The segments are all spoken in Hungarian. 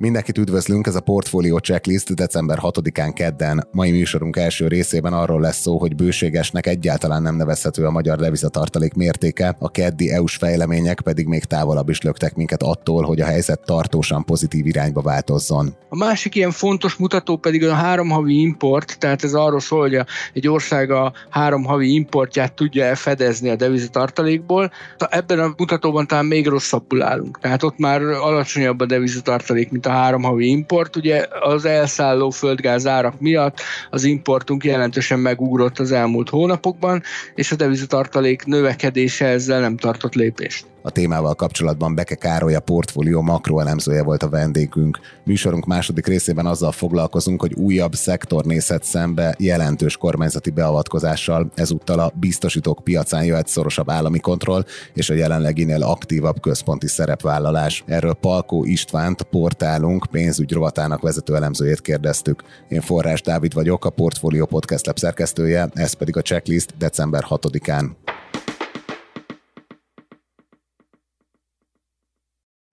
Mindenkit üdvözlünk, ez a Portfolio Checklist december 6-án kedden. Mai műsorunk első részében arról lesz szó, hogy bőségesnek egyáltalán nem nevezhető a magyar devizatartalék mértéke, a keddi EU-s fejlemények pedig még távolabb is löktek minket attól, hogy a helyzet tartósan pozitív irányba változzon. A másik ilyen fontos mutató pedig a három havi import, tehát ez arról szól, hogy egy ország a három havi importját tudja fedezni a devizatartalékból. Ebben a mutatóban talán még rosszabbul állunk. Tehát ott már alacsonyabb a devizatartalék, mint a három havi import. Ugye az elszálló földgáz árak miatt az importunk jelentősen megugrott az elmúlt hónapokban, és a devizatartalék növekedése ezzel nem tartott lépést. A témával kapcsolatban Beke Károly, a portfólió makroelemzője volt a vendégünk. Műsorunk második részében azzal foglalkozunk, hogy újabb szektor nézhet szembe jelentős kormányzati beavatkozással, ezúttal a biztosítók piacán jöhet szorosabb állami kontroll és a jelenleginél aktívabb központi szerepvállalás. Erről Palkó Istvánt, portálunk pénzügy rovatának vezető elemzőjét kérdeztük. Én Forrás Dávid vagyok, a Portfolio Podcast Lab szerkesztője, ez pedig a checklist december 6-án.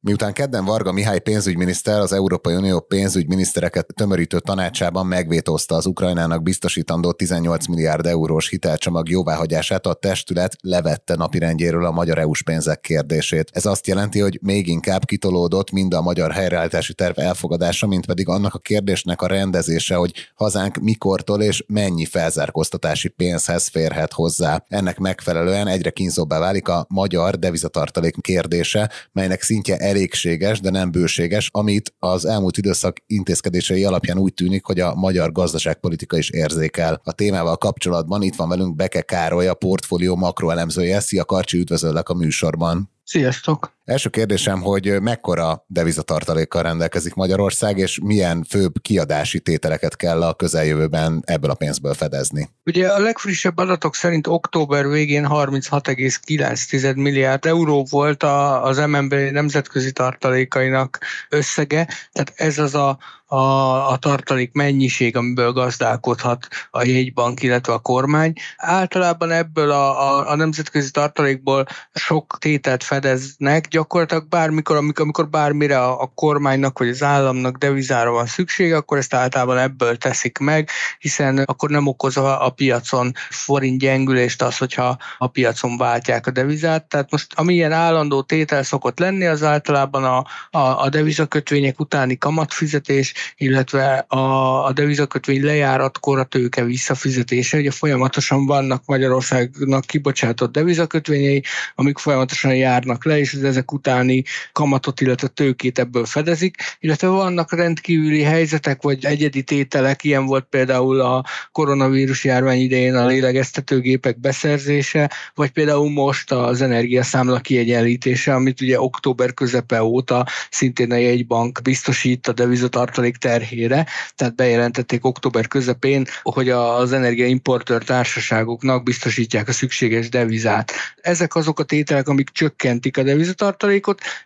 Miután kedden Varga Mihály pénzügyminiszter az Európai Unió pénzügyminisztereket tömörítő tanácsában megvétózta az Ukrajnának biztosítandó 18 milliárd eurós hitelcsomag jóváhagyását, a testület levette napirendjéről a magyar EU-s pénzek kérdését. Ez azt jelenti, hogy még inkább kitolódott mind a magyar helyreállítási terv elfogadása, mint pedig annak a kérdésnek a rendezése, hogy hazánk mikortól és mennyi felzárkóztatási pénzhez férhet hozzá. Ennek megfelelően egyre kínzóbbá válik a magyar devizatartalék kérdése, melynek szintje elégséges, de nem bőséges, amit az elmúlt időszak intézkedései alapján úgy tűnik, hogy a magyar gazdaságpolitika is érzékel. A témával kapcsolatban itt van velünk Beke Károly, a portfólió makroelemzője. Szia Karcsi, üdvözöllek a műsorban. Sziasztok! Első kérdésem, hogy mekkora devizatartalékkal rendelkezik Magyarország, és milyen főbb kiadási tételeket kell a közeljövőben ebből a pénzből fedezni? Ugye a legfrissebb adatok szerint október végén 36,9 milliárd euró volt az MNB nemzetközi tartalékainak összege, tehát ez az a a, a tartalék mennyiség, amiből gazdálkodhat a jegybank, illetve a kormány. Általában ebből a, a, a nemzetközi tartalékból sok tételt fedeznek, gyakorlatilag bármikor, amikor, amikor bármire a, a kormánynak vagy az államnak devizára van szüksége, akkor ezt általában ebből teszik meg, hiszen akkor nem okoz a, a piacon forint gyengülést az, hogyha a piacon váltják a devizát. Tehát most amilyen állandó tétel szokott lenni, az általában a, a, a devizakötvények utáni kamatfizetés, illetve a, a devizakötvény lejáratkor a tőke visszafizetése. Ugye folyamatosan vannak Magyarországnak kibocsátott devizakötvényei, amik folyamatosan járnak le, és az ezek utáni kamatot, illetve tőkét ebből fedezik, illetve vannak rendkívüli helyzetek, vagy egyedi tételek, ilyen volt például a koronavírus járvány idején a lélegeztetőgépek beszerzése, vagy például most az energiaszámla kiegyenlítése, amit ugye október közepe óta szintén a jegybank biztosít a devizatartalék tartalék terhére, tehát bejelentették október közepén, hogy az energiaimportőr társaságoknak biztosítják a szükséges devizát. Ezek azok a tételek, amik csökkentik a devizatartalékot,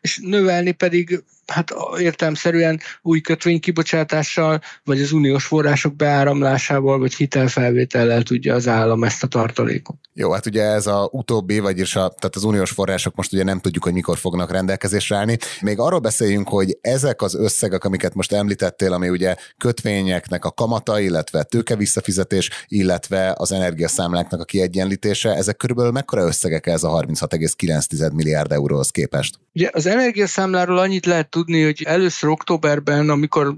és növelni pedig hát értelmszerűen új kötvénykibocsátással, vagy az uniós források beáramlásával, vagy hitelfelvétellel tudja az állam ezt a tartalékot. Jó, hát ugye ez a utóbbi, vagyis a, tehát az uniós források most ugye nem tudjuk, hogy mikor fognak rendelkezésre állni. Még arról beszéljünk, hogy ezek az összegek, amiket most említettél, ami ugye kötvényeknek a kamata, illetve tőke visszafizetés, illetve az energiaszámláknak a kiegyenlítése, ezek körülbelül mekkora összegek ez a 36,9 milliárd euróhoz képest? Ugye az energiaszámláról annyit lehet tudni, hogy először októberben, amikor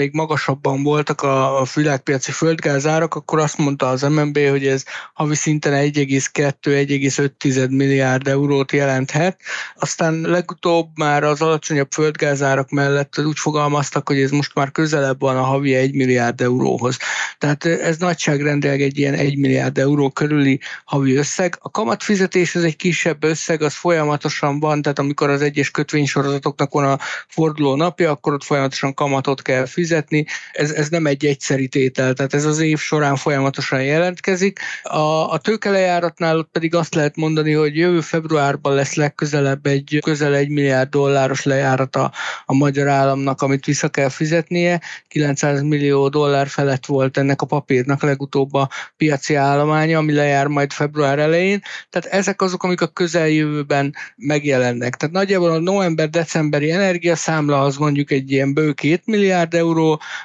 még magasabban voltak a, világpiaci földgázárak, akkor azt mondta az MNB, hogy ez havi szinten 1,2-1,5 milliárd eurót jelenthet. Aztán legutóbb már az alacsonyabb földgázárak mellett úgy fogalmaztak, hogy ez most már közelebb van a havi 1 milliárd euróhoz. Tehát ez nagyságrendileg egy ilyen 1 milliárd euró körüli havi összeg. A kamatfizetés az egy kisebb összeg, az folyamatosan van, tehát amikor az egyes kötvénysorozatoknak van a forduló napja, akkor ott folyamatosan kamatot kell fizetni, fizetni, ez, ez nem egy egyszeri tétel, tehát ez az év során folyamatosan jelentkezik. A, a tőkelejáratnál ott pedig azt lehet mondani, hogy jövő februárban lesz legközelebb egy közel egy milliárd dolláros lejárata a magyar államnak, amit vissza kell fizetnie. 900 millió dollár felett volt ennek a papírnak legutóbb a piaci állománya, ami lejár majd február elején. Tehát ezek azok, amik a közeljövőben megjelennek. Tehát nagyjából a november-decemberi energiaszámla az mondjuk egy ilyen bő 2 milliárd euró,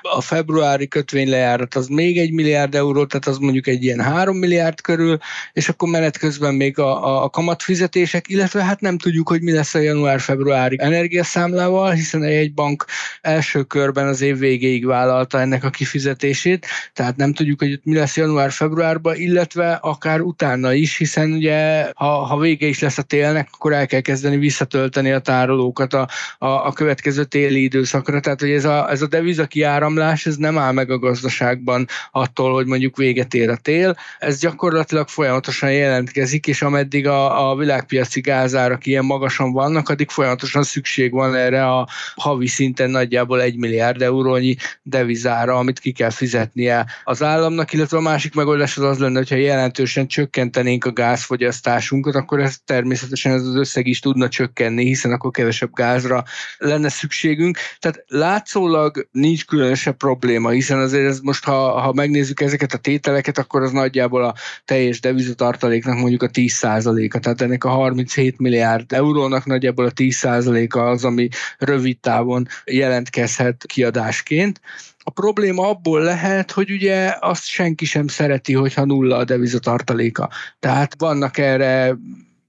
a februári kötvény lejárat az még egy milliárd euró, tehát az mondjuk egy ilyen 3 milliárd körül, és akkor menet közben még a, a, kamatfizetések, illetve hát nem tudjuk, hogy mi lesz a január-februári energiaszámlával, hiszen a jegybank első körben az év végéig vállalta ennek a kifizetését, tehát nem tudjuk, hogy mi lesz január-februárban, illetve akár utána is, hiszen ugye ha, ha vége is lesz a télnek, akkor el kell kezdeni visszatölteni a tárolókat a, a, a következő téli időszakra, tehát hogy ez a, ez a deviza kiáramlás, ez nem áll meg a gazdaságban attól, hogy mondjuk véget ér a tél, ez gyakorlatilag folyamatosan jelentkezik, és ameddig a, a világpiaci gázárak ilyen magasan vannak, addig folyamatosan szükség van erre a havi szinten nagyjából egy milliárd eurónyi devizára, amit ki kell fizetnie az államnak, illetve a másik megoldás az az lenne, hogyha jelentősen csökkentenénk a gázfogyasztásunkat, akkor ez természetesen ez az összeg is tudna csökkenni, hiszen akkor kevesebb gázra lenne szükségünk. Tehát látszólag nincs különösebb probléma, hiszen azért ez most, ha, ha megnézzük ezeket a tételeket, akkor az nagyjából a teljes devizatartaléknak mondjuk a 10%-a, tehát ennek a 37 milliárd eurónak nagyjából a 10%-a az, ami rövid távon jelentkezhet kiadásként. A probléma abból lehet, hogy ugye azt senki sem szereti, hogyha nulla a devizatartaléka. Tehát vannak erre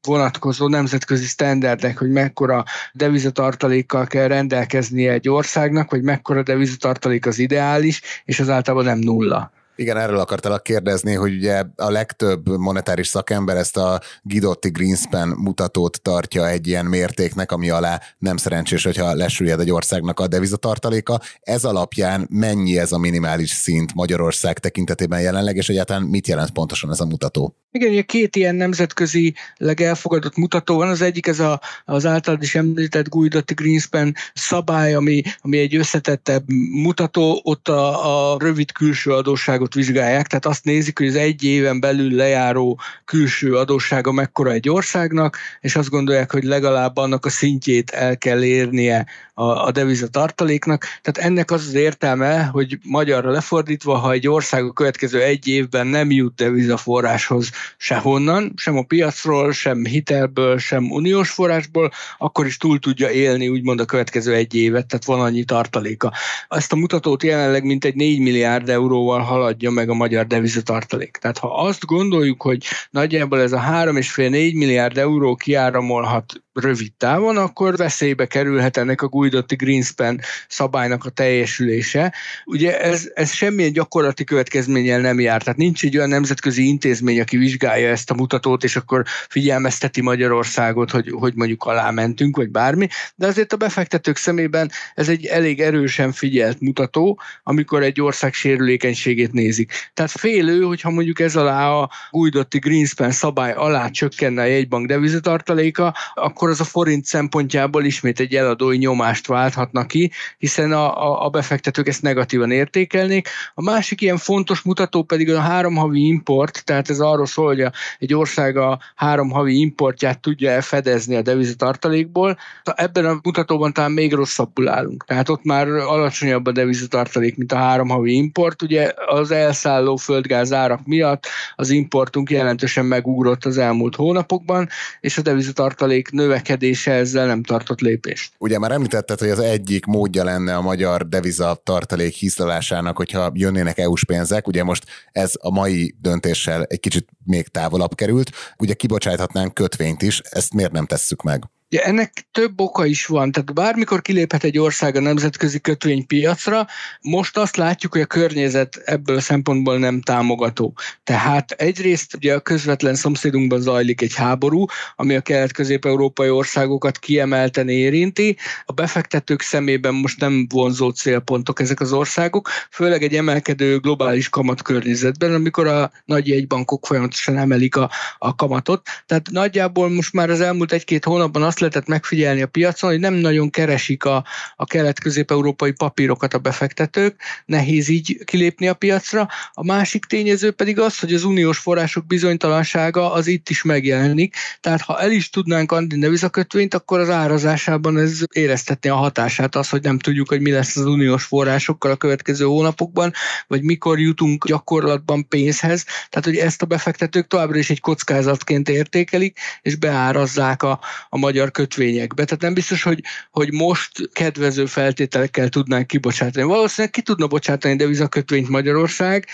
vonatkozó nemzetközi sztenderdek, hogy mekkora devizatartalékkal kell rendelkeznie egy országnak, vagy mekkora devizatartalék az ideális, és az általában nem nulla. Igen, erről akartalak kérdezni, hogy ugye a legtöbb monetáris szakember ezt a Gidotti Greenspan mutatót tartja egy ilyen mértéknek, ami alá nem szerencsés, hogyha lesüljed egy országnak a devizatartaléka. Ez alapján mennyi ez a minimális szint Magyarország tekintetében jelenleg, és egyáltalán mit jelent pontosan ez a mutató? Igen, ugye két ilyen nemzetközi legelfogadott mutató van. Az egyik ez a, az általad is említett Guidotti Greenspan szabály, ami, ami egy összetettebb mutató, ott a, a rövid külső adósságot vizsgálják, tehát azt nézik, hogy az egy éven belül lejáró külső adóssága mekkora egy országnak, és azt gondolják, hogy legalább annak a szintjét el kell érnie a, a deviza tartaléknak. Tehát ennek az az értelme, hogy magyarra lefordítva, ha egy ország a következő egy évben nem jut deviza forráshoz sehonnan, sem a piacról, sem hitelből, sem uniós forrásból, akkor is túl tudja élni úgymond a következő egy évet, tehát van annyi tartaléka. Ezt a mutatót jelenleg mintegy 4 milliárd euróval haladja meg a magyar devizatartalék. Tehát ha azt gondoljuk, hogy nagyjából ez a 3,5-4 milliárd euró kiáramolhat rövid távon, akkor veszélybe kerülhet ennek a Guidotti Greenspan szabálynak a teljesülése. Ugye ez, ez semmilyen gyakorlati következménnyel nem jár, tehát nincs egy olyan nemzetközi intézmény, aki vizsgálja ezt a mutatót, és akkor figyelmezteti Magyarországot, hogy, hogy mondjuk alá mentünk, vagy bármi, de azért a befektetők szemében ez egy elég erősen figyelt mutató, amikor egy ország sérülékenységét nézik. Tehát félő, hogyha mondjuk ez alá a Guidotti Greenspan szabály alá csökkenne a jegybank devizatartaléka, akkor akkor az a forint szempontjából ismét egy eladói nyomást válthatna ki, hiszen a, a, a befektetők ezt negatívan értékelnék. A másik ilyen fontos mutató pedig a három havi import, tehát ez arról szól, hogy a, egy ország a három havi importját tudja fedezni a devizatartalékból. Ebben a mutatóban talán még rosszabbul állunk. Tehát ott már alacsonyabb a devizatartalék, mint a három havi import. Ugye az elszálló földgáz árak miatt az importunk jelentősen megugrott az elmúlt hónapokban, és a devizatartalék növe növekedése ezzel nem tartott lépést. Ugye már említetted, hogy az egyik módja lenne a magyar deviza tartalék hiszlelásának, hogyha jönnének EU-s pénzek, ugye most ez a mai döntéssel egy kicsit még távolabb került, ugye kibocsáthatnánk kötvényt is, ezt miért nem tesszük meg? Ja, ennek több oka is van, tehát bármikor kiléphet egy ország a nemzetközi kötvénypiacra, most azt látjuk, hogy a környezet ebből a szempontból nem támogató. Tehát egyrészt ugye a közvetlen szomszédunkban zajlik egy háború, ami a kelet-közép-európai országokat kiemelten érinti. A befektetők szemében most nem vonzó célpontok ezek az országok, főleg egy emelkedő globális kamatkörnyezetben, amikor a nagy jegybankok folyamatosan emelik a, a kamatot. Tehát nagyjából most már az elmúlt egy-két hónapban azt lehetett megfigyelni a piacon, hogy nem nagyon keresik a, a kelet-közép-európai papírokat a befektetők, nehéz így kilépni a piacra. A másik tényező pedig az, hogy az uniós források bizonytalansága az itt is megjelenik, tehát ha el is tudnánk adni devizakötvényt, akkor az árazásában ez éreztetné a hatását, az, hogy nem tudjuk, hogy mi lesz az uniós forrásokkal a következő hónapokban, vagy mikor jutunk gyakorlatban pénzhez. Tehát, hogy ezt a befektetők továbbra is egy kockázatként értékelik, és beárazzák a, a magyar kötvényekbe. Tehát nem biztos, hogy, hogy most kedvező feltételekkel tudnánk kibocsátani. Valószínűleg ki tudna bocsátani devizakötvényt Magyarország,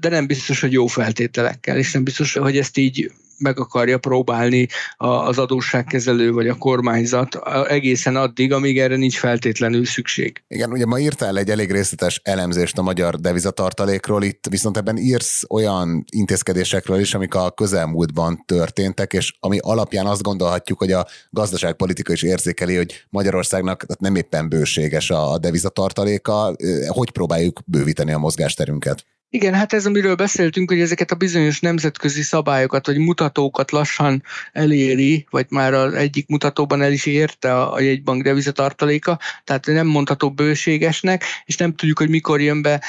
de nem biztos, hogy jó feltételekkel, és nem biztos, hogy ezt így meg akarja próbálni az adósságkezelő vagy a kormányzat egészen addig, amíg erre nincs feltétlenül szükség. Igen, ugye ma írtál egy elég részletes elemzést a magyar devizatartalékról, itt viszont ebben írsz olyan intézkedésekről is, amik a közelmúltban történtek, és ami alapján azt gondolhatjuk, hogy a gazdaságpolitika is érzékeli, hogy Magyarországnak nem éppen bőséges a devizatartaléka. Hogy próbáljuk bővíteni a mozgásterünket? Igen, hát ez, amiről beszéltünk, hogy ezeket a bizonyos nemzetközi szabályokat, vagy mutatókat lassan eléri, vagy már az egyik mutatóban el is érte a, a jegybank devizatartaléka, tehát nem mondható bőségesnek, és nem tudjuk, hogy mikor jön be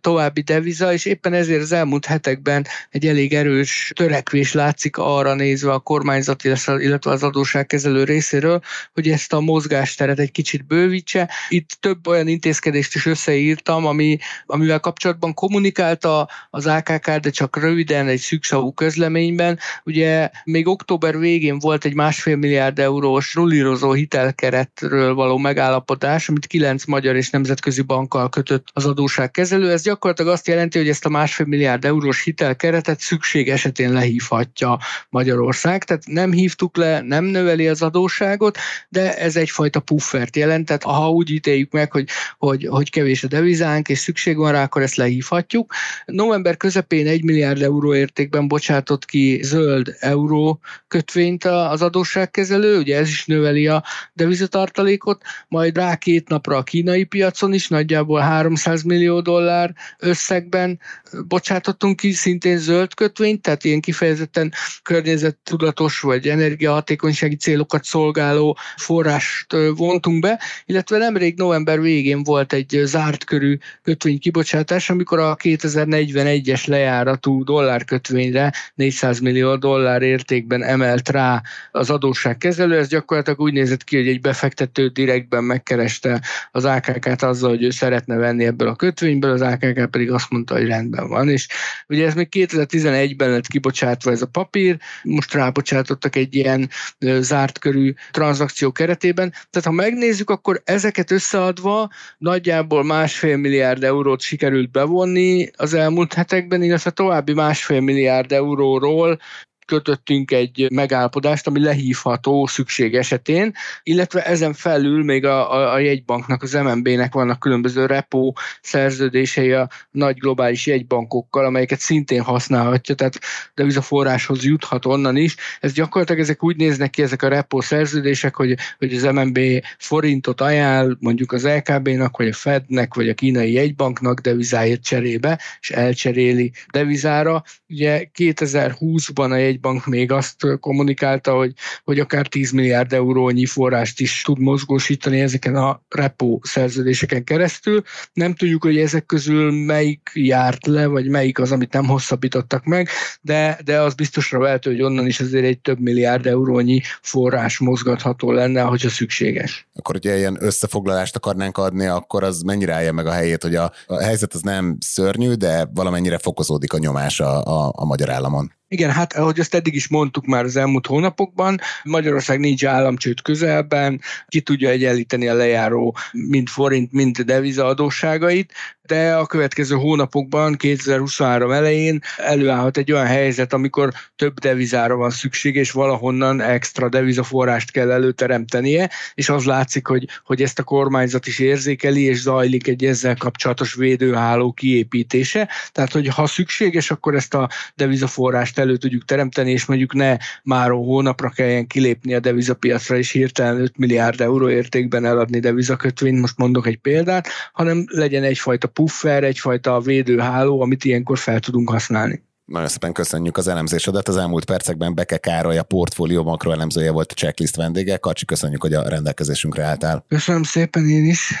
további deviza, és éppen ezért az elmúlt hetekben egy elég erős törekvés látszik arra nézve a kormányzat, illetve az adósságkezelő részéről, hogy ezt a mozgásteret egy kicsit bővítse. Itt több olyan intézkedést is összeírtam, ami, amivel kapcsolatban kommunikál publikálta az AKK, de csak röviden egy szükszavú közleményben. Ugye még október végén volt egy másfél milliárd eurós rulírozó hitelkeretről való megállapodás, amit kilenc magyar és nemzetközi bankkal kötött az adóságkezelő. Ez gyakorlatilag azt jelenti, hogy ezt a másfél milliárd eurós hitelkeretet szükség esetén lehívhatja Magyarország. Tehát nem hívtuk le, nem növeli az adóságot, de ez egyfajta puffert jelent. Tehát ha úgy ítéljük meg, hogy, hogy, hogy kevés a devizánk és szükség van rá, akkor ezt lehívhatjuk. November közepén 1 milliárd euró értékben bocsátott ki zöld euró kötvényt az adósságkezelő, ugye ez is növeli a devizatartalékot, majd rá két napra a kínai piacon is nagyjából 300 millió dollár összegben bocsátottunk ki szintén zöld kötvényt, tehát ilyen kifejezetten környezettudatos vagy energiahatékonysági célokat szolgáló forrást vontunk be, illetve nemrég november végén volt egy zárt körű kötvény kibocsátás, amikor a két 2041-es lejáratú dollárkötvényre 400 millió dollár értékben emelt rá az adósságkezelő. Ez gyakorlatilag úgy nézett ki, hogy egy befektető direktben megkereste az AKK-t azzal, hogy ő szeretne venni ebből a kötvényből, az AKK pedig azt mondta, hogy rendben van. És ugye ez még 2011-ben lett kibocsátva ez a papír, most rábocsátottak egy ilyen zárt körű tranzakció keretében. Tehát ha megnézzük, akkor ezeket összeadva nagyjából másfél milliárd eurót sikerült bevonni, az elmúlt hetekben, illetve további másfél milliárd euróról kötöttünk egy megállapodást, ami lehívható szükség esetén, illetve ezen felül még a, a, a jegybanknak, az MNB-nek vannak különböző repo szerződései a nagy globális jegybankokkal, amelyeket szintén használhatja, tehát devizaforráshoz juthat onnan is. Ez gyakorlatilag ezek úgy néznek ki, ezek a repo szerződések, hogy, hogy az MNB forintot ajánl mondjuk az LKB-nak, vagy a Fednek, vagy a kínai jegybanknak devizáért cserébe, és elcseréli devizára. Ugye 2020-ban a jegy jegybank még azt kommunikálta, hogy, hogy akár 10 milliárd eurónyi forrást is tud mozgósítani ezeken a repo szerződéseken keresztül. Nem tudjuk, hogy ezek közül melyik járt le, vagy melyik az, amit nem hosszabbítottak meg, de, de az biztosra vehető, hogy onnan is azért egy több milliárd eurónyi forrás mozgatható lenne, hogyha szükséges. Akkor, hogyha ilyen összefoglalást akarnánk adni, akkor az mennyire állja meg a helyét, hogy a, a helyzet az nem szörnyű, de valamennyire fokozódik a nyomás a, a, a magyar államon. Igen, hát ahogy azt eddig is mondtuk már az elmúlt hónapokban, Magyarország nincs államcsőd közelben, ki tudja egyenlíteni a lejáró mind forint, mind deviza adósságait, de a következő hónapokban, 2023 elején előállhat egy olyan helyzet, amikor több devizára van szükség, és valahonnan extra devizaforrást kell előteremtenie, és az látszik, hogy, hogy ezt a kormányzat is érzékeli, és zajlik egy ezzel kapcsolatos védőháló kiépítése. Tehát, hogy ha szükséges, akkor ezt a devizaforrást elő tudjuk teremteni, és mondjuk ne már hónapra kelljen kilépni a devizapiacra, és hirtelen 5 milliárd euró értékben eladni devizakötvényt, most mondok egy példát, hanem legyen egyfajta puffer, egyfajta védőháló, amit ilyenkor fel tudunk használni. Nagyon szépen köszönjük az elemzésedet. Az elmúlt percekben Beke Károly, a portfólió makroelemzője volt a checklist vendége. Kacsi, köszönjük, hogy a rendelkezésünkre álltál. Köszönöm szépen én is.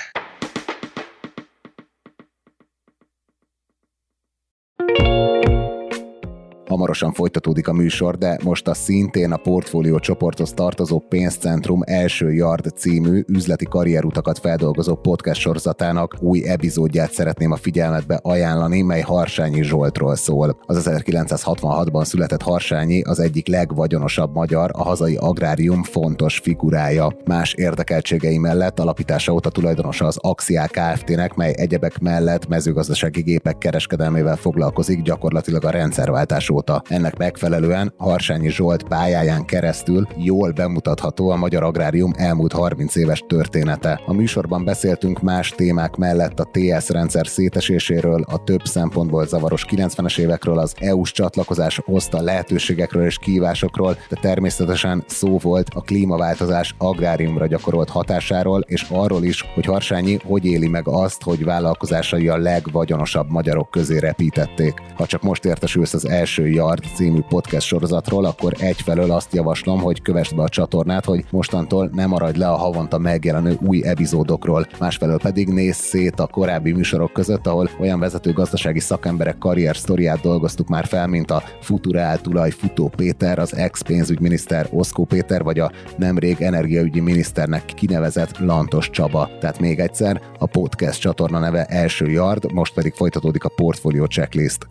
Hamarosan folytatódik a műsor, de most a szintén a portfólió csoporthoz tartozó Pénzcentrum első Yard című üzleti karrierutakat feldolgozó podcast sorozatának új epizódját szeretném a figyelmetbe ajánlani, mely Harsányi Zsoltról szól. Az 1966-ban született Harsányi az egyik legvagyonosabb magyar, a hazai agrárium fontos figurája. Más érdekeltségei mellett alapítása óta tulajdonosa az Axiál Kft-nek, mely egyebek mellett mezőgazdasági gépek kereskedelmével foglalkozik gyakorlatilag a rendszerváltás óta óta. Ennek megfelelően Harsányi Zsolt pályáján keresztül jól bemutatható a magyar agrárium elmúlt 30 éves története. A műsorban beszéltünk más témák mellett a TS rendszer széteséséről, a több szempontból zavaros 90-es évekről, az EU-s csatlakozás hozta lehetőségekről és kívásokról, de természetesen szó volt a klímaváltozás agráriumra gyakorolt hatásáról, és arról is, hogy Harsányi hogy éli meg azt, hogy vállalkozásai a legvagyonosabb magyarok közé repítették. Ha csak most értesülsz az első Yard című podcast sorozatról, akkor egyfelől azt javaslom, hogy kövessd be a csatornát, hogy mostantól ne maradj le a havonta megjelenő új epizódokról. Másfelől pedig nézz szét a korábbi műsorok között, ahol olyan vezető gazdasági szakemberek karrier sztoriát dolgoztuk már fel, mint a Futurál tulaj Futó Péter, az ex-pénzügyminiszter Oszkó Péter, vagy a nemrég energiaügyi miniszternek kinevezett Lantos Csaba. Tehát még egyszer, a podcast csatorna neve Első Yard, most pedig folytatódik a Portfolio Checklist.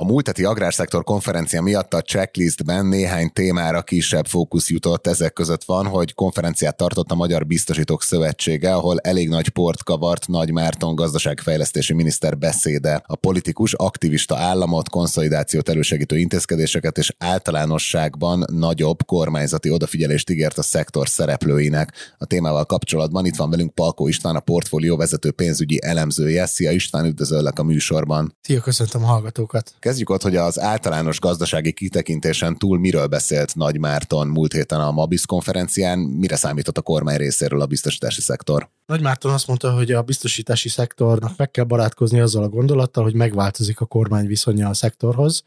A múlt heti agrárszektor konferencia miatt a checklistben néhány témára kisebb fókusz jutott. Ezek között van, hogy konferenciát tartott a Magyar Biztosítók Szövetsége, ahol elég nagy port kavart Nagy Márton gazdaságfejlesztési miniszter beszéde. A politikus aktivista államot, konszolidációt elősegítő intézkedéseket és általánosságban nagyobb kormányzati odafigyelést ígért a szektor szereplőinek. A témával kapcsolatban itt van velünk Palkó István, a portfólió vezető pénzügyi elemzője. Szia István, üdvözöllek a műsorban. Szia, köszöntöm a hallgatókat. Kezdjük ott, hogy az általános gazdasági kitekintésen túl miről beszélt Nagy Márton múlt héten a Mabis konferencián, mire számított a kormány részéről a biztosítási szektor? Nagy Márton azt mondta, hogy a biztosítási szektornak meg kell barátkozni azzal a gondolattal, hogy megváltozik a kormány viszonya a szektorhoz,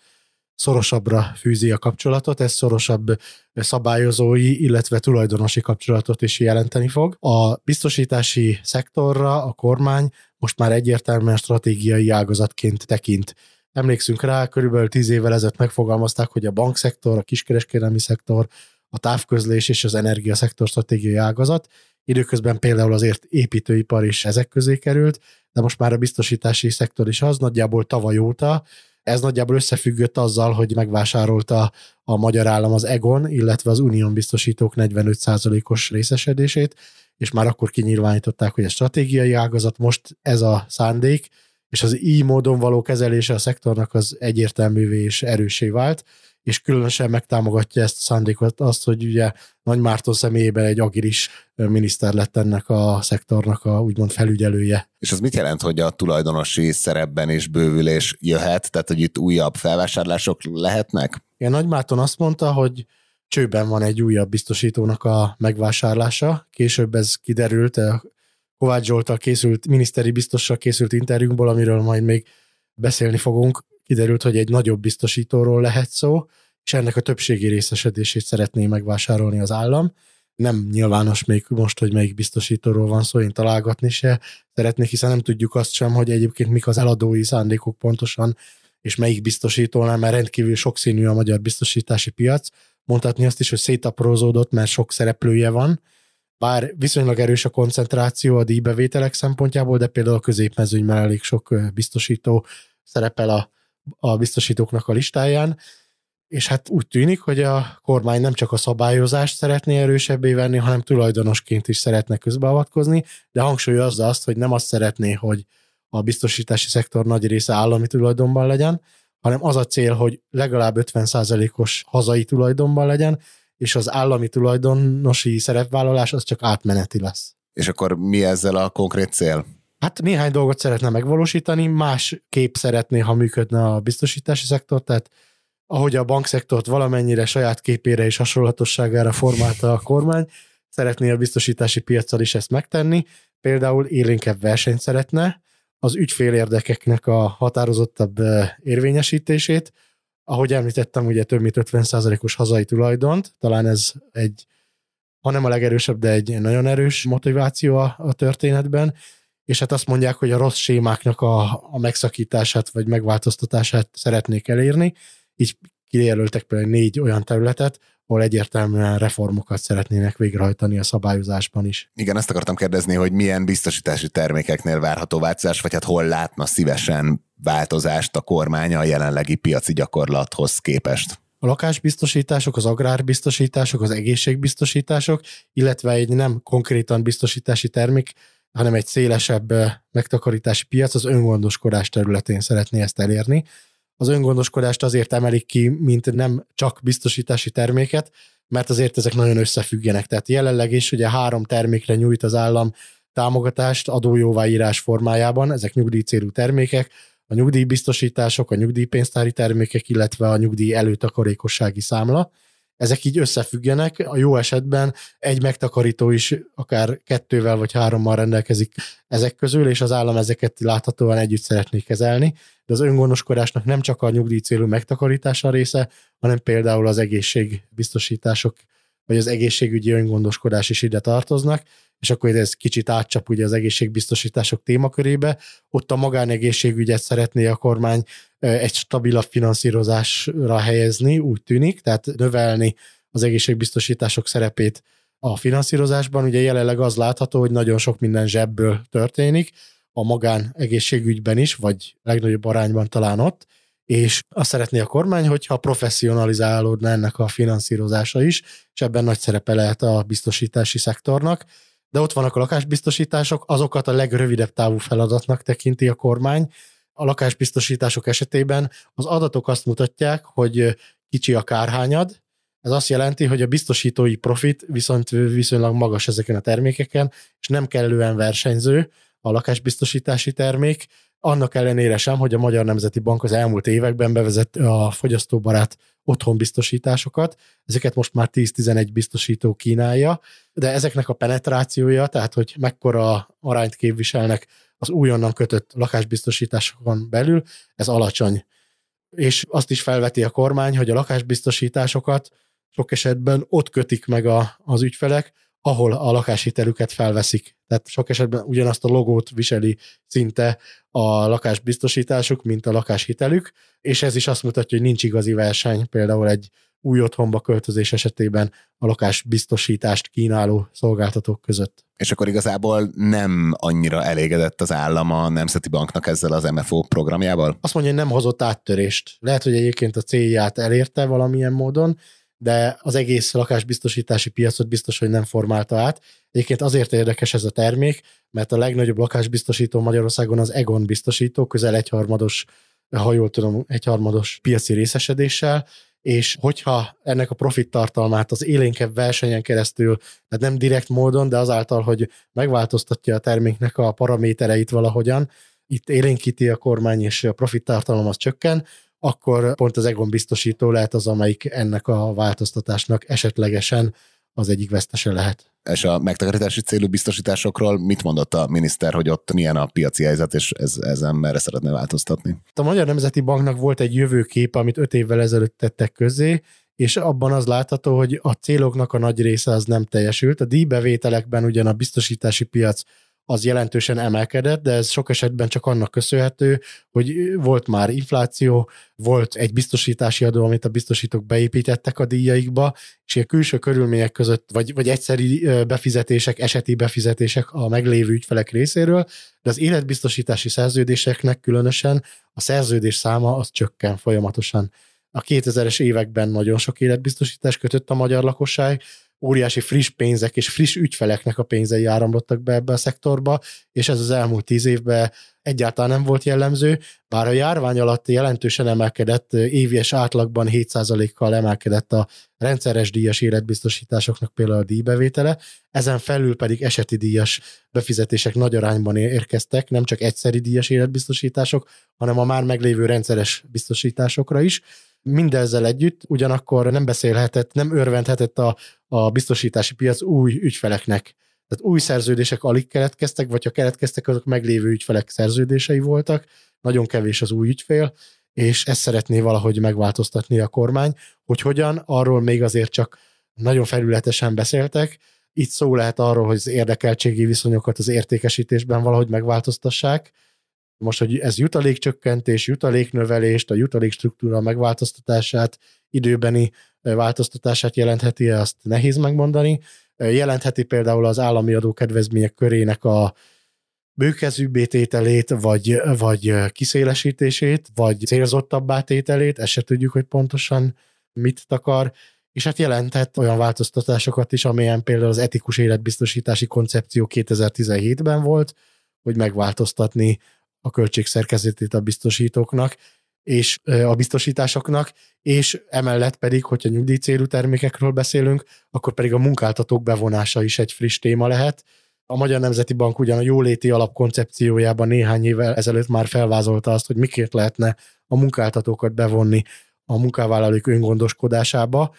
szorosabbra fűzi a kapcsolatot, ez szorosabb szabályozói, illetve tulajdonosi kapcsolatot is jelenteni fog. A biztosítási szektorra a kormány most már egyértelműen stratégiai ágazatként tekint Emlékszünk rá, körülbelül tíz évvel ezelőtt megfogalmazták, hogy a bankszektor, a kiskereskedelmi szektor, a távközlés és az energiaszektor stratégiai ágazat. Időközben például azért építőipar is ezek közé került, de most már a biztosítási szektor is az, nagyjából tavaly óta. Ez nagyjából összefüggött azzal, hogy megvásárolta a magyar állam az Egon, illetve az Unión biztosítók 45%-os részesedését, és már akkor kinyilvánították, hogy a stratégiai ágazat, most ez a szándék, és az így módon való kezelése a szektornak az egyértelművé és erősé vált, és különösen megtámogatja ezt a szándékot, azt, hogy ugye Nagy Márton személyében egy agilis miniszter lett ennek a szektornak a úgymond felügyelője. És az mit jelent, hogy a tulajdonosi szerepben is bővülés jöhet, tehát hogy itt újabb felvásárlások lehetnek? Igen, Nagy Márton azt mondta, hogy csőben van egy újabb biztosítónak a megvásárlása. Később ez kiderült, Kovács Zsoltal készült, miniszteri biztossal készült interjúnkból, amiről majd még beszélni fogunk, kiderült, hogy egy nagyobb biztosítóról lehet szó, és ennek a többségi részesedését szeretné megvásárolni az állam. Nem nyilvános még most, hogy melyik biztosítóról van szó, én találgatni se szeretnék, hiszen nem tudjuk azt sem, hogy egyébként mik az eladói szándékok pontosan, és melyik biztosítónál, mert rendkívül sokszínű a magyar biztosítási piac. Mondhatni azt is, hogy szétaprózódott, mert sok szereplője van, bár viszonylag erős a koncentráció a díjbevételek szempontjából, de például a középmezőnyben elég sok biztosító szerepel a, a biztosítóknak a listáján, és hát úgy tűnik, hogy a kormány nem csak a szabályozást szeretné erősebbé venni, hanem tulajdonosként is szeretne közbeavatkozni, de hangsúlyozza azt, hogy nem azt szeretné, hogy a biztosítási szektor nagy része állami tulajdonban legyen, hanem az a cél, hogy legalább 50%-os hazai tulajdonban legyen, és az állami tulajdonosi szerepvállalás az csak átmeneti lesz. És akkor mi ezzel a konkrét cél? Hát néhány dolgot szeretne megvalósítani, más kép szeretné, ha működne a biztosítási szektor, tehát ahogy a bankszektort valamennyire saját képére és hasonlatosságára formálta a kormány, szeretné a biztosítási piacsal is ezt megtenni, például élénkebb versenyt szeretne, az ügyfélérdekeknek a határozottabb érvényesítését, ahogy említettem, ugye több mint 50%-os hazai tulajdont, talán ez egy, ha nem a legerősebb, de egy nagyon erős motiváció a, a történetben, és hát azt mondják, hogy a rossz sémáknak a, a megszakítását vagy megváltoztatását szeretnék elérni, így kijelöltek például négy olyan területet, ahol egyértelműen reformokat szeretnének végrehajtani a szabályozásban is. Igen, ezt akartam kérdezni, hogy milyen biztosítási termékeknél várható változás, vagy hát hol látna szívesen változást a kormány a jelenlegi piaci gyakorlathoz képest? A lakásbiztosítások, az agrárbiztosítások, az egészségbiztosítások, illetve egy nem konkrétan biztosítási termék, hanem egy szélesebb megtakarítási piac az öngondoskodás területén szeretné ezt elérni az öngondoskodást azért emelik ki, mint nem csak biztosítási terméket, mert azért ezek nagyon összefüggenek. Tehát jelenleg is ugye három termékre nyújt az állam támogatást adójóváírás formájában, ezek nyugdíjcélú termékek, a nyugdíjbiztosítások, a nyugdíjpénztári termékek, illetve a nyugdíj előtakarékossági számla ezek így összefüggenek. A jó esetben egy megtakarító is akár kettővel vagy hárommal rendelkezik ezek közül, és az állam ezeket láthatóan együtt szeretné kezelni. De az öngondoskodásnak nem csak a nyugdíj célú megtakarítása része, hanem például az egészségbiztosítások vagy az egészségügyi öngondoskodás is ide tartoznak, és akkor ez kicsit átcsap ugye az egészségbiztosítások témakörébe. Ott a magánegészségügyet szeretné a kormány egy stabilabb finanszírozásra helyezni, úgy tűnik, tehát növelni az egészségbiztosítások szerepét a finanszírozásban. Ugye jelenleg az látható, hogy nagyon sok minden zsebből történik, a magán egészségügyben is, vagy legnagyobb arányban talán ott, és azt szeretné a kormány, hogyha professzionalizálódna ennek a finanszírozása is, és ebben nagy szerepe lehet a biztosítási szektornak. De ott vannak a lakásbiztosítások, azokat a legrövidebb távú feladatnak tekinti a kormány. A lakásbiztosítások esetében az adatok azt mutatják, hogy kicsi a kárhányad, ez azt jelenti, hogy a biztosítói profit viszont viszonylag magas ezeken a termékeken, és nem kellően versenyző a lakásbiztosítási termék, annak ellenére sem, hogy a Magyar Nemzeti Bank az elmúlt években bevezett a fogyasztóbarát otthonbiztosításokat, ezeket most már 10-11 biztosító kínálja, de ezeknek a penetrációja, tehát hogy mekkora arányt képviselnek az újonnan kötött lakásbiztosításokon belül, ez alacsony. És azt is felveti a kormány, hogy a lakásbiztosításokat sok esetben ott kötik meg a, az ügyfelek, ahol a lakáshitelüket felveszik. Tehát sok esetben ugyanazt a logót viseli szinte a lakásbiztosításuk, mint a lakáshitelük, és ez is azt mutatja, hogy nincs igazi verseny, például egy új otthonba költözés esetében a lakásbiztosítást kínáló szolgáltatók között. És akkor igazából nem annyira elégedett az állam a Nemzeti Banknak ezzel az MFO programjával? Azt mondja, hogy nem hozott áttörést. Lehet, hogy egyébként a célját elérte valamilyen módon, de az egész lakásbiztosítási piacot biztos, hogy nem formálta át. Egyébként azért érdekes ez a termék, mert a legnagyobb lakásbiztosító Magyarországon az Egon biztosító, közel egyharmados, ha jól tudom, egyharmados piaci részesedéssel, és hogyha ennek a profit tartalmát az élénkebb versenyen keresztül, tehát nem direkt módon, de azáltal, hogy megváltoztatja a terméknek a paramétereit valahogyan, itt élénkíti a kormány, és a profit tartalom az csökken, akkor pont az Egon biztosító lehet az, amelyik ennek a változtatásnak esetlegesen az egyik vesztese lehet. És a megtakarítási célú biztosításokról mit mondott a miniszter, hogy ott milyen a piaci helyzet, és ez, ezen merre szeretne változtatni? A Magyar Nemzeti Banknak volt egy jövőkép, amit öt évvel ezelőtt tettek közé, és abban az látható, hogy a céloknak a nagy része az nem teljesült. A díjbevételekben ugyan a biztosítási piac az jelentősen emelkedett, de ez sok esetben csak annak köszönhető, hogy volt már infláció, volt egy biztosítási adó, amit a biztosítók beépítettek a díjaikba, és a külső körülmények között, vagy, vagy egyszeri befizetések, eseti befizetések a meglévő ügyfelek részéről, de az életbiztosítási szerződéseknek különösen a szerződés száma az csökken folyamatosan. A 2000-es években nagyon sok életbiztosítás kötött a magyar lakosság, óriási friss pénzek és friss ügyfeleknek a pénzei áramlottak be ebbe a szektorba, és ez az elmúlt tíz évben egyáltalán nem volt jellemző, bár a járvány alatt jelentősen emelkedett, évies átlagban 7%-kal emelkedett a rendszeres díjas életbiztosításoknak például a díjbevétele, ezen felül pedig eseti díjas befizetések nagy arányban érkeztek, nem csak egyszeri díjas életbiztosítások, hanem a már meglévő rendszeres biztosításokra is, Mindezzel együtt ugyanakkor nem beszélhetett, nem örvendhetett a, a biztosítási piac új ügyfeleknek. Tehát új szerződések alig keletkeztek, vagy ha keletkeztek, azok meglévő ügyfelek szerződései voltak, nagyon kevés az új ügyfél, és ezt szeretné valahogy megváltoztatni a kormány. Hogy hogyan, arról még azért csak nagyon felületesen beszéltek. Itt szó lehet arról, hogy az érdekeltségi viszonyokat az értékesítésben valahogy megváltoztassák. Most, hogy ez jutalékcsökkentés, jutaléknövelést, a jutalék struktúra megváltoztatását, időbeni változtatását jelentheti, azt nehéz megmondani. Jelentheti például az állami adókedvezmények körének a bőkezűbbé tételét, vagy, vagy kiszélesítését, vagy célzottabbá tételét, ezt se tudjuk, hogy pontosan mit takar, és hát jelentett olyan változtatásokat is, amilyen például az etikus életbiztosítási koncepció 2017-ben volt, hogy megváltoztatni a költségszerkezetét a biztosítóknak, és a biztosításoknak, és emellett pedig, hogyha nyugdíjcélú termékekről beszélünk, akkor pedig a munkáltatók bevonása is egy friss téma lehet, a Magyar Nemzeti Bank ugyan a jóléti alapkoncepciójában néhány évvel ezelőtt már felvázolta azt, hogy miként lehetne a munkáltatókat bevonni a munkavállalók öngondoskodásába.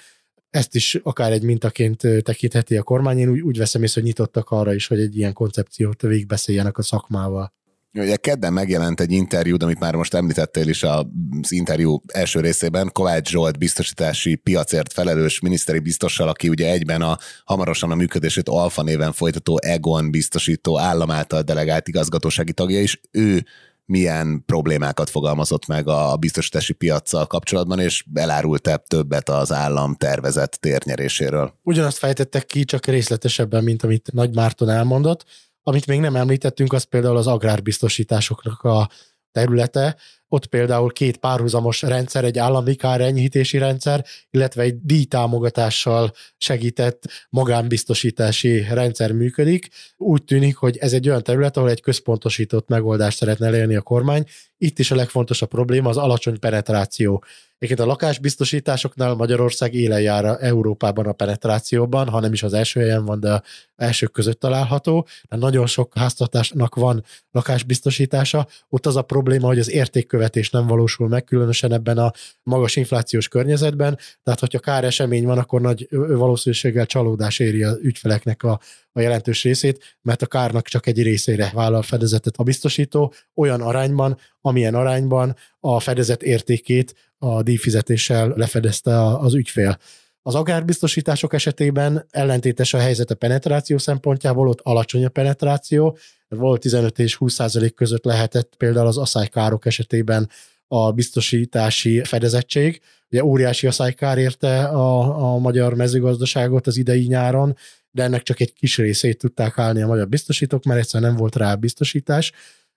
Ezt is akár egy mintaként tekintheti a kormány. Én úgy, úgy veszem észre, hogy nyitottak arra is, hogy egy ilyen koncepciót végigbeszéljenek a szakmával. Ugye kedden megjelent egy interjú, amit már most említettél is az interjú első részében, Kovács Zsolt biztosítási piacért felelős miniszteri biztossal, aki ugye egyben a hamarosan a működését Alfa néven folytató Egon biztosító állam által delegált igazgatósági tagja is. Ő milyen problémákat fogalmazott meg a biztosítási piaccal kapcsolatban, és elárult-e többet az állam tervezett térnyeréséről? Ugyanazt fejtettek ki, csak részletesebben, mint amit Nagy Márton elmondott. Amit még nem említettünk, az például az agrárbiztosításoknak a területe. Ott például két párhuzamos rendszer, egy állami kárenyhítési rendszer, illetve egy díjtámogatással segített magánbiztosítási rendszer működik. Úgy tűnik, hogy ez egy olyan terület, ahol egy központosított megoldást szeretne elérni a kormány. Itt is a legfontosabb probléma az alacsony penetráció. Egyébként a lakásbiztosításoknál Magyarország élen jár Európában a penetrációban, ha nem is az első helyen van, de a elsők között található. De nagyon sok háztartásnak van lakásbiztosítása. Ott az a probléma, hogy az értékkövetés nem valósul meg, különösen ebben a magas inflációs környezetben. Tehát, hogyha kár esemény van, akkor nagy valószínűséggel csalódás éri az ügyfeleknek a, a jelentős részét, mert a kárnak csak egy részére vállal fedezetet a biztosító, olyan arányban, amilyen arányban a fedezet értékét a díjfizetéssel lefedezte az ügyfél. Az agárbiztosítások esetében ellentétes a helyzet a penetráció szempontjából, ott alacsony a penetráció, volt 15 és 20 százalék között lehetett például az aszálykárok esetében a biztosítási fedezettség. Ugye óriási aszálykár érte a, a magyar mezőgazdaságot az idei nyáron, de ennek csak egy kis részét tudták állni a magyar biztosítók, mert egyszerűen nem volt rá biztosítás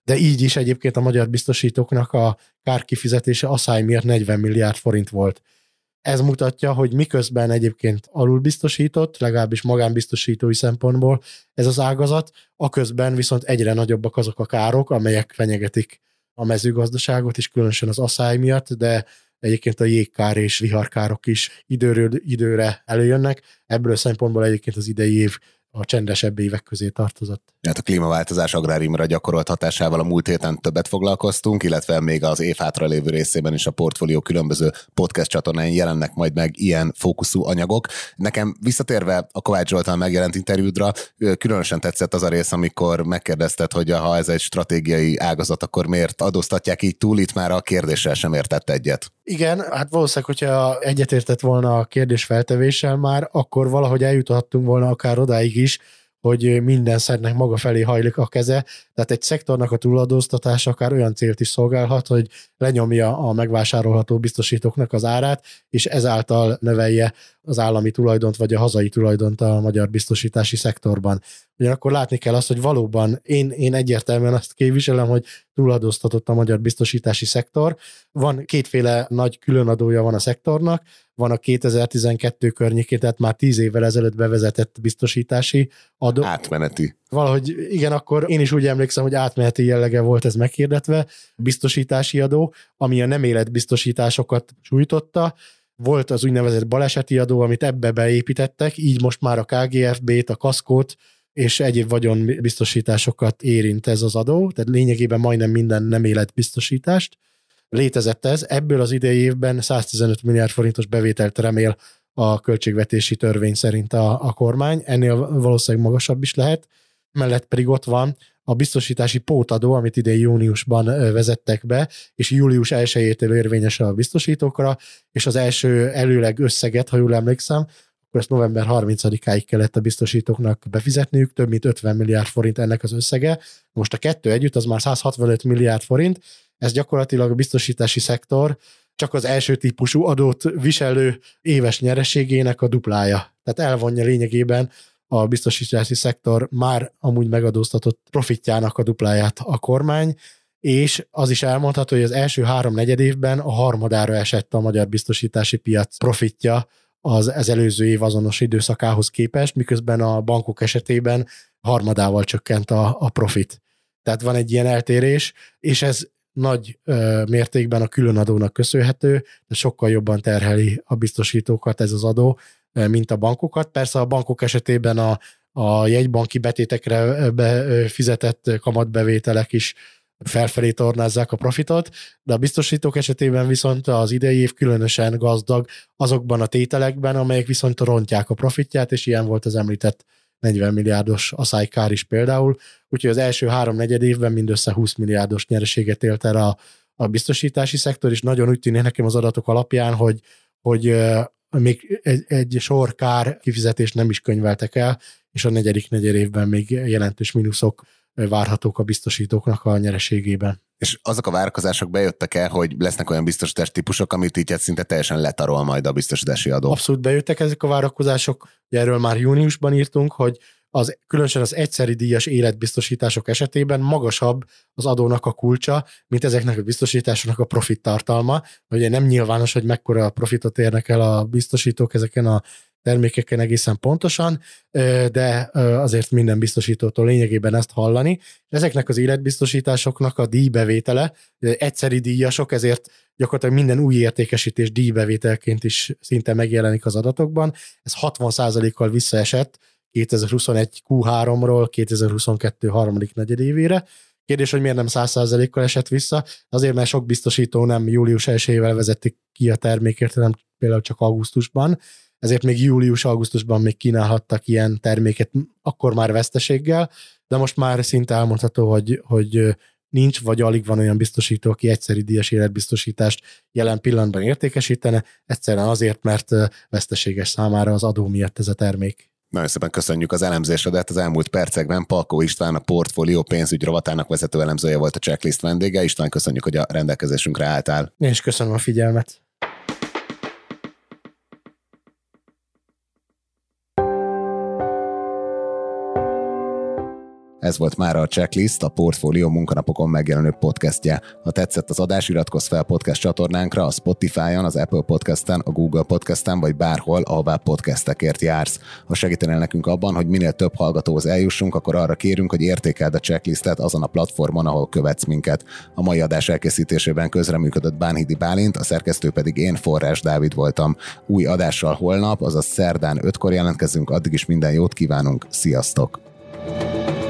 de így is egyébként a magyar biztosítóknak a kárkifizetése asszály miatt 40 milliárd forint volt. Ez mutatja, hogy miközben egyébként alulbiztosított, legalábbis magánbiztosítói szempontból ez az ágazat, a közben viszont egyre nagyobbak azok a károk, amelyek fenyegetik a mezőgazdaságot, és különösen az asszály miatt, de egyébként a jégkár és viharkárok is időről időre előjönnek. Ebből a szempontból egyébként az idei év a csendesebb évek közé tartozott. Hát a klímaváltozás agráriumra gyakorolt hatásával a múlt héten többet foglalkoztunk, illetve még az év lévő részében is a portfólió különböző podcast csatornáin jelennek majd meg ilyen fókuszú anyagok. Nekem visszatérve a Kovács Zsoltal megjelent interjúdra, különösen tetszett az a rész, amikor megkérdezted, hogy ha ez egy stratégiai ágazat, akkor miért adóztatják így túl, itt már a kérdéssel sem értett egyet. Igen, hát valószínűleg, hogyha egyetértett volna a kérdés feltevéssel már, akkor valahogy eljuthattunk volna akár odáig is, hogy minden szernek maga felé hajlik a keze, tehát egy szektornak a túladóztatása akár olyan célt is szolgálhat, hogy lenyomja a megvásárolható biztosítóknak az árát, és ezáltal növelje az állami tulajdont vagy a hazai tulajdont a magyar biztosítási szektorban. Ugyanakkor látni kell azt, hogy valóban én, én egyértelműen azt képviselem, hogy túladóztatott a magyar biztosítási szektor. Van kétféle nagy különadója van a szektornak, van a 2012 környékén, tehát már tíz évvel ezelőtt bevezetett biztosítási adó. Átmeneti. Valahogy igen, akkor én is úgy emlékszem, hogy átmeneti jellege volt ez meghirdetve, biztosítási adó, ami a nem életbiztosításokat sújtotta, volt az úgynevezett baleseti adó, amit ebbe beépítettek, így most már a KGFB-t, a kaszkót és egyéb vagyonbiztosításokat érint ez az adó, tehát lényegében majdnem minden nem életbiztosítást. Létezett ez. Ebből az idei évben 115 milliárd forintos bevételt remél a költségvetési törvény szerint a, a kormány. Ennél valószínűleg magasabb is lehet. Mellett pedig ott van a biztosítási pótadó, amit idén júniusban vezettek be, és július 1-től érvényes a biztosítókra, és az első előleg összeget, ha jól emlékszem, akkor ezt november 30-áig kellett a biztosítóknak befizetniük, több mint 50 milliárd forint ennek az összege. Most a kettő együtt az már 165 milliárd forint, ez gyakorlatilag a biztosítási szektor csak az első típusú adót viselő éves nyereségének a duplája. Tehát elvonja lényegében a biztosítási szektor már amúgy megadóztatott profitjának a dupláját a kormány, és az is elmondható, hogy az első három negyed évben a harmadára esett a magyar biztosítási piac profitja az, az előző év azonos időszakához képest, miközben a bankok esetében harmadával csökkent a, a profit. Tehát van egy ilyen eltérés, és ez nagy ö, mértékben a különadónak köszönhető, de sokkal jobban terheli a biztosítókat ez az adó, mint a bankokat. Persze a bankok esetében a, a jegybanki betétekre fizetett kamatbevételek is felfelé tornázzák a profitot, de a biztosítók esetében viszont az idei év különösen gazdag azokban a tételekben, amelyek viszont rontják a profitját, és ilyen volt az említett 40 milliárdos aszálykár is például, úgyhogy az első három negyed évben mindössze 20 milliárdos nyereséget élt el a, a biztosítási szektor, és nagyon úgy tűnik nekem az adatok alapján, hogy, hogy még egy, egy sor kár kifizetést nem is könyveltek el, és a negyedik negyed évben még jelentős mínuszok várhatók a biztosítóknak a nyereségében. És azok a várakozások bejöttek el, hogy lesznek olyan biztosítás típusok, amit így szinte teljesen letarol majd a biztosítási adó? Abszolút bejöttek ezek a várakozások. Ugye erről már júniusban írtunk, hogy az, különösen az egyszeri díjas életbiztosítások esetében magasabb az adónak a kulcsa, mint ezeknek a biztosításoknak a profit tartalma. Ugye nem nyilvános, hogy mekkora profitot érnek el a biztosítók ezeken a termékeken egészen pontosan, de azért minden biztosítótól lényegében ezt hallani. Ezeknek az életbiztosításoknak a díjbevétele, egyszeri díjasok, ezért gyakorlatilag minden új értékesítés díjbevételként is szinte megjelenik az adatokban. Ez 60%-kal visszaesett 2021 Q3-ról 2022 harmadik negyedévére. Kérdés, hogy miért nem 100%-kal esett vissza? Azért, mert sok biztosító nem július 1-ével vezetik ki a termékért, hanem például csak augusztusban, ezért még július-augusztusban még kínálhattak ilyen terméket, akkor már veszteséggel, de most már szinte elmondható, hogy, hogy nincs, vagy alig van olyan biztosító, aki egyszeri díjas életbiztosítást jelen pillanatban értékesítene, egyszerűen azért, mert veszteséges számára az adó miatt ez a termék. Nagyon szépen köszönjük az elemzésedet. Az elmúlt percekben Palkó István, a portfólió pénzügy rovatának vezető elemzője volt a checklist vendége. István, köszönjük, hogy a rendelkezésünkre álltál. Én is köszönöm a figyelmet. Ez volt már a Checklist, a Portfolio munkanapokon megjelenő podcastje. Ha tetszett az adás, iratkozz fel podcast csatornánkra a Spotify-on, az Apple Podcast-en, a Google Podcast-en, vagy bárhol, ahová podcastekért jársz. Ha segítenél nekünk abban, hogy minél több hallgatóhoz eljussunk, akkor arra kérünk, hogy értékeld a checklistet azon a platformon, ahol követsz minket. A mai adás elkészítésében közreműködött Bánhidi Bálint, a szerkesztő pedig én, Forrás Dávid voltam. Új adással holnap, azaz szerdán 5-kor jelentkezünk, addig is minden jót kívánunk, sziasztok! thank you